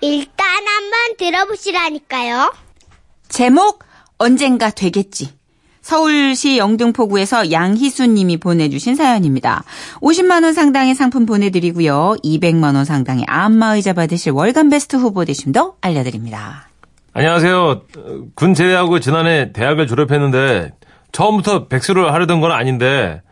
일단 한번 들어보시라니까요. 제목 언젠가 되겠지. 서울시 영등포구에서 양희수 님이 보내주신 사연입니다. 50만 원 상당의 상품 보내드리고요. 200만 원 상당의 안마의자 받으실 월간 베스트 후보 되심도 알려드립니다. 안녕하세요. 어, 군 제대하고 지난해 대학을 졸업했는데 처음부터 백수를 하려던 건 아닌데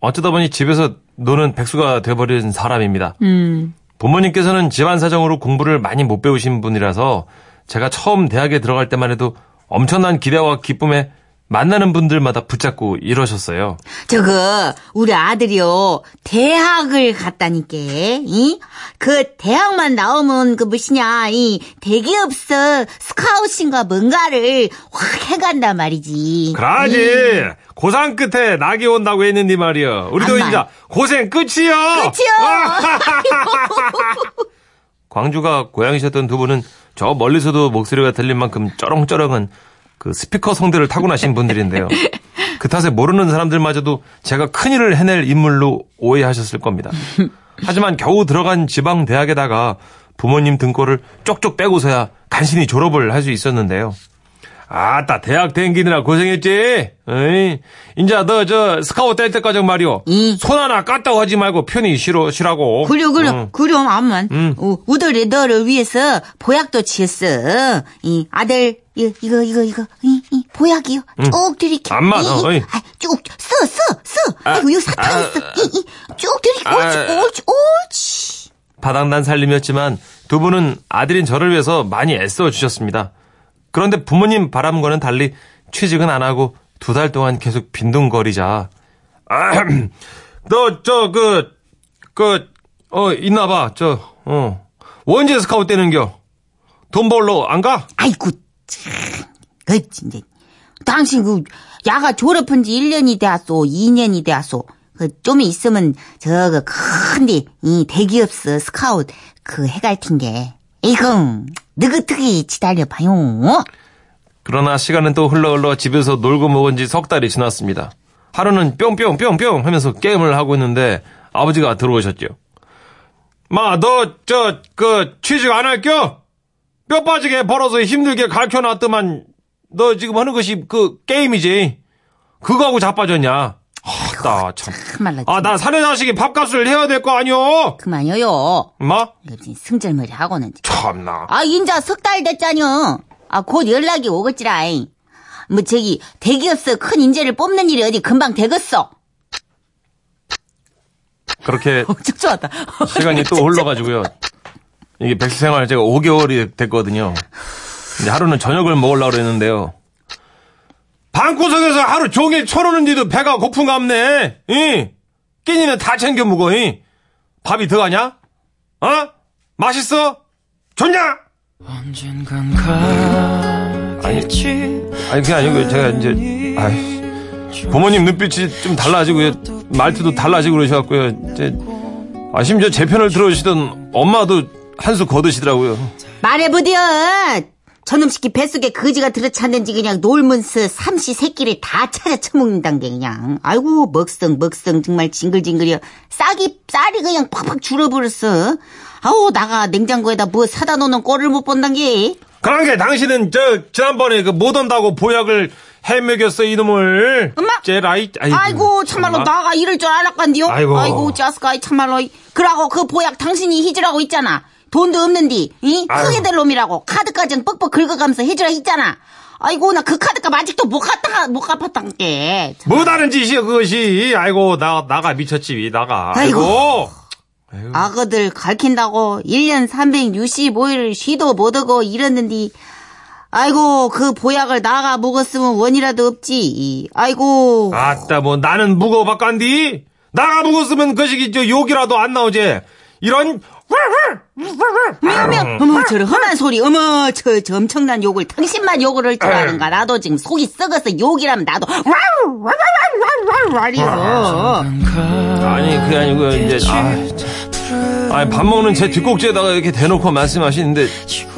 어쩌다 보니 집에서 노는 백수가 돼버린 사람입니다. 음, 부모님께서는 집안 사정으로 공부를 많이 못 배우신 분이라서 제가 처음 대학에 들어갈 때만 해도 엄청난 기대와 기쁨에 만나는 분들마다 붙잡고 이러셨어요. 저거 우리 아들이요 대학을 갔다니까. 이? 그 대학만 나오면 그 무엇이냐 이 대기업서 스카웃인가 뭔가를 확 해간단 말이지. 그러지. 이. 고상 끝에 낙이 온다고 했는데 말이야. 우리도. 이제 고생 끝이요. 끝이요. 광주가 고향이셨던 두 분은 저 멀리서도 목소리가 들릴 만큼 쩌렁쩌렁한 그 스피커 성대를 타고나신 분들인데요. 그 탓에 모르는 사람들마저도 제가 큰일을 해낼 인물로 오해하셨을 겁니다. 하지만 겨우 들어간 지방 대학에다가 부모님 등골을 쪽쪽 빼고서야 간신히 졸업을 할 수 있었는데요. 아따 대학 댕기느라 고생했지. 에이, 인자 너저 스카우트 뗄 때까지 말이오. 이. 손 하나 깠다고 하지 말고 편히 쉬러 쉬라고. 그래 그래 응. 그래 암만 음. 우- 우들이 너를 위해서 보약도 지었어 이 아들 이거 이거 이거 이거 이, 이 보약이요 쭉 들이켜 암만, 이, 어, 어이. 아, 쭉써써써 아이고 이거 사탕 있어 이쭉 들이켜 옳지 아. 옳지 옳지 바닥난 살림이었지만 두 분은 아들인 저를 위해서 많이 애써 주셨습니다. 그런데 부모님 바람과는 달리 취직은 안 하고 두 달 동안 계속 빈둥거리자. 너 저 그 그 어 있나 봐. 저 어. 언제 스카우트 되는 겨? 돈 벌러 안 가? 아이고 참, 그 진짜 당신 그 야가 졸업한 지 1년이 되었소 2년이 되었소 그 좀 있으면 저거 큰데 이 대기업서 스카웃 그 해갈 텐게 이거 느긋하게 기다려봐요 그러나 시간은 또 흘러 흘러 집에서 놀고 먹은 지 석 달이 지났습니다. 하루는 뿅뿅뿅뿅 하면서 게임을 하고 있는데 아버지가 들어오셨죠. 마, 너, 저, 그, 취직 안 할겨? 뼈 빠지게 벌어서 힘들게 가르쳐 놨더만, 너 지금 하는 것이 그 게임이지. 그거하고 자빠졌냐? 아따, 참. 참말로 아, 나 사내 자식이 밥값을 해야 될 거 아니오? 그만요요 마? 이거 진짜 승절머리 하고는 참나. 아 인자 석 달 됐잖여 아 곧 연락이 오겠지라 뭐 저기 대기업서 큰 인재를 뽑는 일이 어디 금방 되겠어 그렇게 좋았다 시간이 또 흘러가지고요. 이게 백수 생활 제가 5개월이 됐거든요. 이제 하루는 저녁을 먹으려고 그랬는데요. 방구석에서 하루 종일 쳐놓는데도 배가 고픈갑네. 이 끼니는 다 챙겨 먹어. 이 밥이 들어가냐? 어? 맛있어? 좋냐? 언젠간 가겠지 아니 그게 아니고 제가 이제 아이, 부모님 눈빛이 좀 달라지고요. 말투도 달라지고 그러셔갖고요. 이제 아, 심지어 제 편을 들어주시던 엄마도 한 수 거드시더라고요. 말해보디어 저놈 새끼 뱃속에 거지가 들어찼는지 그냥 놀면서 삼시 새끼를 다 찾아 처먹는단 게 그냥 아이고 먹성 먹성 정말 징글징글이여 싹이 쌀이 그냥 팍팍 줄어버렸어 아우 나가 냉장고에다 뭐 사다 놓는 꼴을 못 본단 게 그런 게 당신은 저 지난번에 그 못 온다고 보약을 해먹였어 이놈을. 엄마! 쟤라이. 아이고, 아이고 참말로 참나. 나가 이럴 줄 알았간디요 아이고. 아이고 짜스가 참말로 그러고 그 보약 당신이 해주라고 있잖아 돈도 없는디 이 아이고. 크게 될 놈이라고 카드까지 뻑뻑 긁어가면서 해주라 했잖아 아이고 나 그 카드값 아직도 못 갚다가 못 갚았단 게 뭐다른 짓이야 그것이. 아이고 나 나가 미쳤지 나가. 아이고. 아이고. 악어들 가르친다고 1년 365일 쉬도 못하고 이랬는데 아이고 그 보약을 나가 먹었으면 원이라도 없지 아이고 아따 뭐 나는 무거워박간디. 나가 묵었으면 그 시기 저 욕이라도 안 나오지. 이런 미우미우 어머 저런 험한 소리 어머 저, 저 엄청난 욕을 당신만 욕을 할 줄 아는가 나도 지금 속이 썩어서 욕이라면 나도 와리요 아니 그게 아니고 이제 아, 아니 밥 먹는 제 뒷꼭지에다가 이렇게 대놓고 말씀하시는데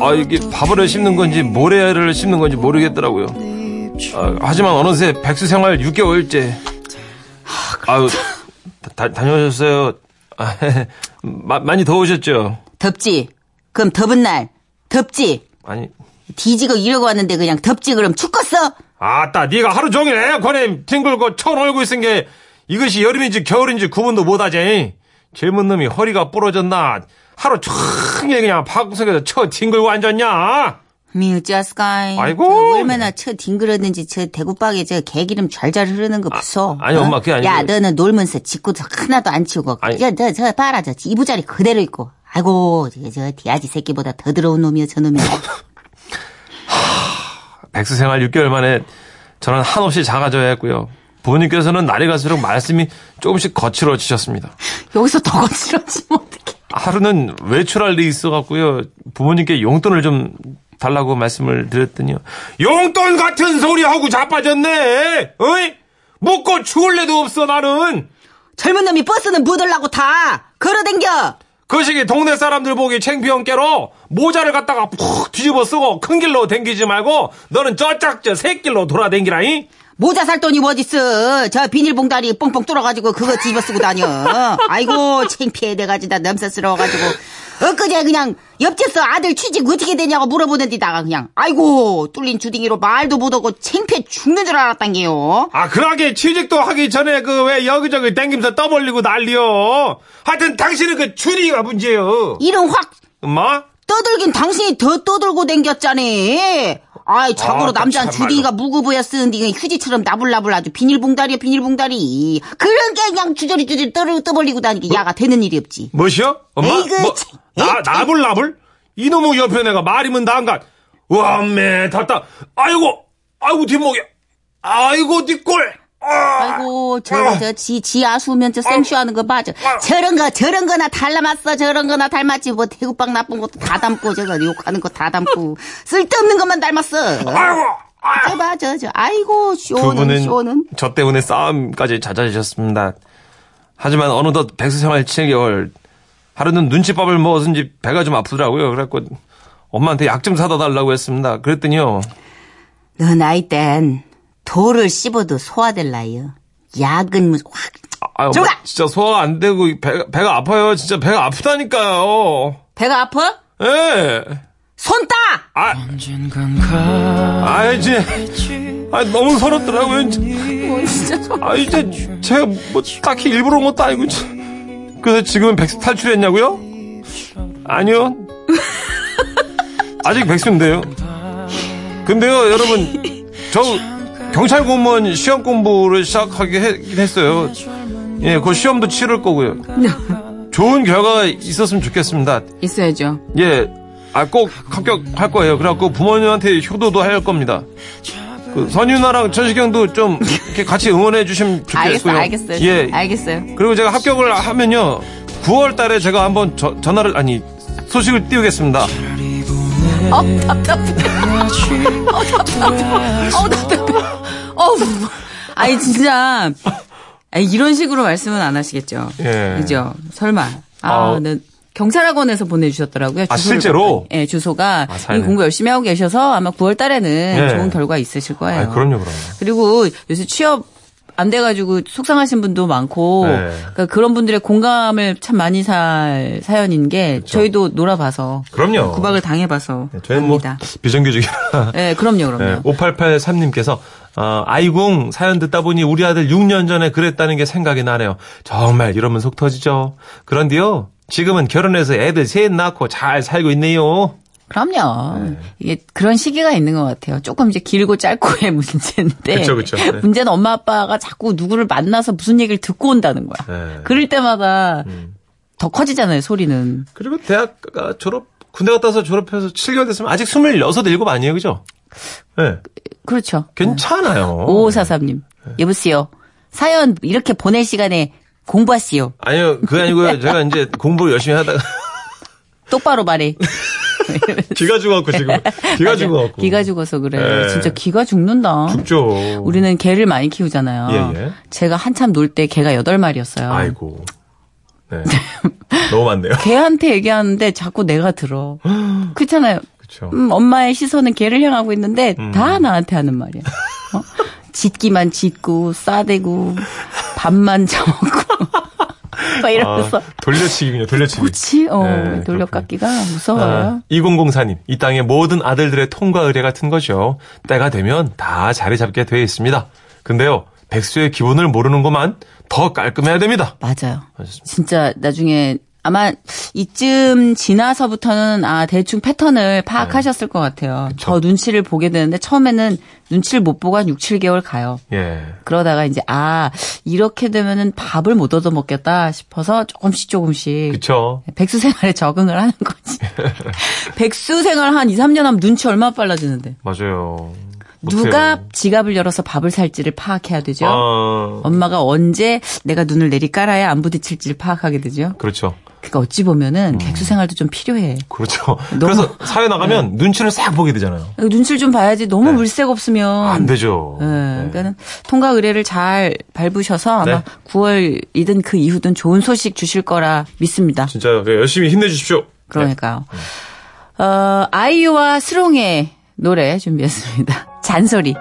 아 이게 밥을 씹는 건지 모래를 씹는 건지 모르겠더라고요. 아, 하지만 어느새 백수 생활 6개월째. 아유 다, 다녀오셨어요. 아, 마- 많이 더우셨죠? 덥지 그럼 더운 날 덥지? 아니, 뒤지고 이러고 왔는데 그냥 덥지 그럼 죽겠어? 아따, 네가 하루 종일 에어컨에 뒹굴고 쳐놀고 있은 게 이것이 여름인지 겨울인지 구분도 못하지. 젊은 놈이 허리가 부러졌나? 하루 종일 그냥 방구석에서 쳐 뒹굴고 앉았냐? 미우자스카이. 아이고. 저 얼마나 쳐 뒹그렀는지 저 대구박에 저 개기름 잘잘 흐르는 거 보소. 아니, 엄마, 그게 아니고. 야, 너는 놀면서 짓고도 하나도 안 치우고. 아니. 저, 저, 저 봐라, 저 이부자리 그대로 있고. 아이고, 저, 저 디아지 새끼보다 더 더러운 놈이여, 저 놈이. 백수 생활 6개월 만에 저는 한없이 작아져야 했고요. 부모님께서는 날이 갈수록 말씀이 조금씩 거칠어지셨습니다. 여기서 더 거칠어지면 어떡해. 하루는 외출할 일이 있어갖고요. 부모님께 용돈을 좀 달라고 말씀을 드렸더니요. 용돈 같은 소리 하고 자빠졌네. 어이? 먹고 죽을래도 없어 나는. 젊은 놈이 버스는 묻으려고 타. 걸어댕겨. 그 시기 동네 사람들 보기 창피한 깨로 모자를 갖다가 푹 뒤집어 쓰고 큰 길로 댕기지 말고 너는 저짝 저 새길로 돌아댕기라잉. 모자 살 돈이 어딨어. 저 비닐봉다리 뻥뻥 뚫어가지고 그거 뒤집어 쓰고 다녀. 아이고, 창피해. 내가 진짜 넘사스러워가지고. 엊그제 그냥 옆집서 아들 취직 어떻게 되냐고 물어보는 데다가 그냥 아이고 뚫린 주둥이로 말도 못하고 창피해 죽는 줄 알았단게요. 아, 그러게 취직도 하기 전에 그 왜 여기저기 땡기면서 떠벌리고 난리여. 하여튼 당신은 그 주리가 문제요. 이름 확 엄마? 떠들긴 당신이 더 떠들고 댕겼잖아. 아이, 자고로 아, 남자는 참말로. 주둥이가 무구부야 쓰는데 휴지처럼 나불나불 아주 비닐봉다리야 비닐봉다리. 그런 게 그냥 주저리 주저리 떠, 떠벌리고 다니기 야가 되는 일이 없지. 뭐시여? 엄마? 에이그, 뭐, 참. 나, 에이, 참. 나불, 나불? 이놈의 옆에 내가 말이면 나안간. 와매, 답다. 아이고, 아이고, 뒷목이. 아이고, 뒷골. 아, 아이고, 저거, 저, 지, 지 아수면 저 생쇼하는 거 봐줘. 저런 거, 저런 거나 닮았어. 저런 거나 닮았지. 뭐, 대구빵 나쁜 것도 다 닮고, 저거, 욕하는 거 다 닮고. 쓸데없는 것만 닮았어. 아이고, 아. 저 봐, 저, 저. 아이고, 두 쇼는, 쇼는. 저 때문에 싸움까지 잦아지셨습니다. 하지만 어느덧 백수 생활 7개월. 하루는 눈치밥을 먹었은지 배가 좀 아프더라고요. 그래갖고 엄마한테 약 좀 사다 달라고 했습니다. 그랬더니요. 너 나이 땐 돌을 씹어도 소화될 나이요. 약은 뭐 확. 아, 엄마, 저가! 진짜 소화가 안 되고 배가, 배가 아파요. 진짜 배가 아프다니까요. 배가 아파? 예. 손 따! 아, 언젠간 아, 이제, 아, 너무 서럽더라고요. 뭐 진짜 소... 아, 이제 제가 뭐 딱히 일부러 온 것도 아니고. 참. 그래서 지금은 백수 탈출했냐고요? 아니요. 아직 백수인데요. 근데요, 여러분, 저 경찰 공무원 시험 공부를 시작하게 했긴 했어요. 예, 그 시험도 치를 거고요. 좋은 결과가 있었으면 좋겠습니다. 있어야죠. 예, 아, 꼭 합격할 거예요. 그래갖고 부모님한테 효도도 할 겁니다. 그 선윤아랑 천식형도 좀 이렇게 같이 응원해 주시면 좋겠고요. 알겠어요, 알겠어요. 예. 알겠어요. 그리고 제가 합격을 하면요. 9월 달에 제가 한번 저- 전화를, 아니, 소식을 띄우겠습니다. 어, 답답해. 어, 답답해. 어, 답답해. 어, 아니, 진짜. 아니, 이런 식으로 말씀은 안 하시겠죠. 예. 그죠? 설마. 아, 아, 네. 경찰학원에서 보내주셨더라고요. 아, 실제로? 예, 주소가. 아, 이. 공부 열심히 하고 계셔서 아마 9월 달에는 예. 좋은 결과 있으실 거예요. 아, 그럼요, 그럼. 그리고 요새 취업 안 돼가지고 속상하신 분도 많고 네. 그러니까 그런 분들의 공감을 참 많이 살 사연인 게 저희도 놀아봐서 그럼요. 구박을 당해봐서 네, 저희는 뭐 합니다. 비정규직이라. 네, 그럼요, 그럼요. 네, 5883님께서 어, 아이궁 사연 듣다 보니 우리 아들 6년 전에 그랬다는 게 생각이 나네요. 정말 이러면 속 터지죠. 그런데요. 지금은 결혼해서 애들 셋 낳고 잘 살고 있네요. 그럼요. 네. 이게 그런 시기가 있는 것 같아요. 조금 이제 길고 짧고의 문제인데. 그쵸, 그쵸. 네. 문제는 엄마 아빠가 자꾸 누구를 만나서 무슨 얘기를 듣고 온다는 거야. 네. 음. 그럴 때마다 더 커지잖아요, 소리는. 그리고 대학 가 졸업 군대 갔다 와서 졸업해서 7개월 됐으면 아직 26, 7 아니에요. 그죠? 네. 그렇죠. 괜찮아요. 5543님. 여보세요. 사연 이렇게 보낼 시간에 공부하시오. 아니요. 그게 아니고요. 제가 이제 공부 열심히 하다가 똑바로 말해. 기가 죽어갖고 지금 기가 맞아. 죽어갖고 기가 죽어서 그래. 예. 진짜 기가 죽는다. 죽죠. 우리는 개를 많이 키우잖아요. 예, 예. 제가 한참 놀 때 개가 8마리였어요. 아이고. 네. 너무 많네요. 개한테 얘기하는데 자꾸 내가 들어. 그렇잖아요. 그렇죠. 음, 엄마의 시선은 개를 향하고 있는데 다 나한테 하는 말이야. 어? 짖기만 짖고 싸대고 밥만 처먹고 막 이러면서. 아, 돌려치기군요, 돌려치기. 뭐지? 어, 네, 돌려깎기가 무서워요. 2004님, 이 땅의 모든 아들들의 통과 의례 같은 거죠. 때가 되면 다 자리 잡게 돼 있습니다. 근데요, 백수의 기본을 모르는 것만 더 깔끔해야 됩니다. 맞아요. 맞습니다. 진짜 나중에 아마 이쯤 지나서부터는 아 대충 패턴을 파악하셨을 것 같아요. 더 눈치를 보게 되는데 처음에는 눈치를 못 보고 한 6, 7개월 가요. 예. 그러다가 이제 아 이렇게 되면은 밥을 못 얻어 먹겠다 싶어서 조금씩 조금씩 그쵸. 백수 생활에 적응을 하는 거지. 백수 생활 한 2, 3년 하면 눈치 얼마나 빨라지는데. 맞아요. 누가. 지갑을 열어서 밥을 살지를 파악해야 되죠. 아, 엄마가 언제 내가 눈을 내리 깔아야 안 부딪힐지를 파악하게 되죠. 그렇죠. 그러니까 어찌 보면은 백수 생활도 좀 필요해. 그렇죠. 그래서 사회 나가면 눈치를 싹 보게 되잖아요. 눈치를 좀 봐야지 너무 네. 물색 없으면 안 되죠. 예, 네. 그러니까는 통과 의례를 잘 밟으셔서 아마 네. 9월이든 그 이후든 좋은 소식 주실 거라 믿습니다. 진짜 열심히 힘내주십시오. 그러니까요. 어, 아이유와 스롱의 노래 준비했습니다. 잔소리.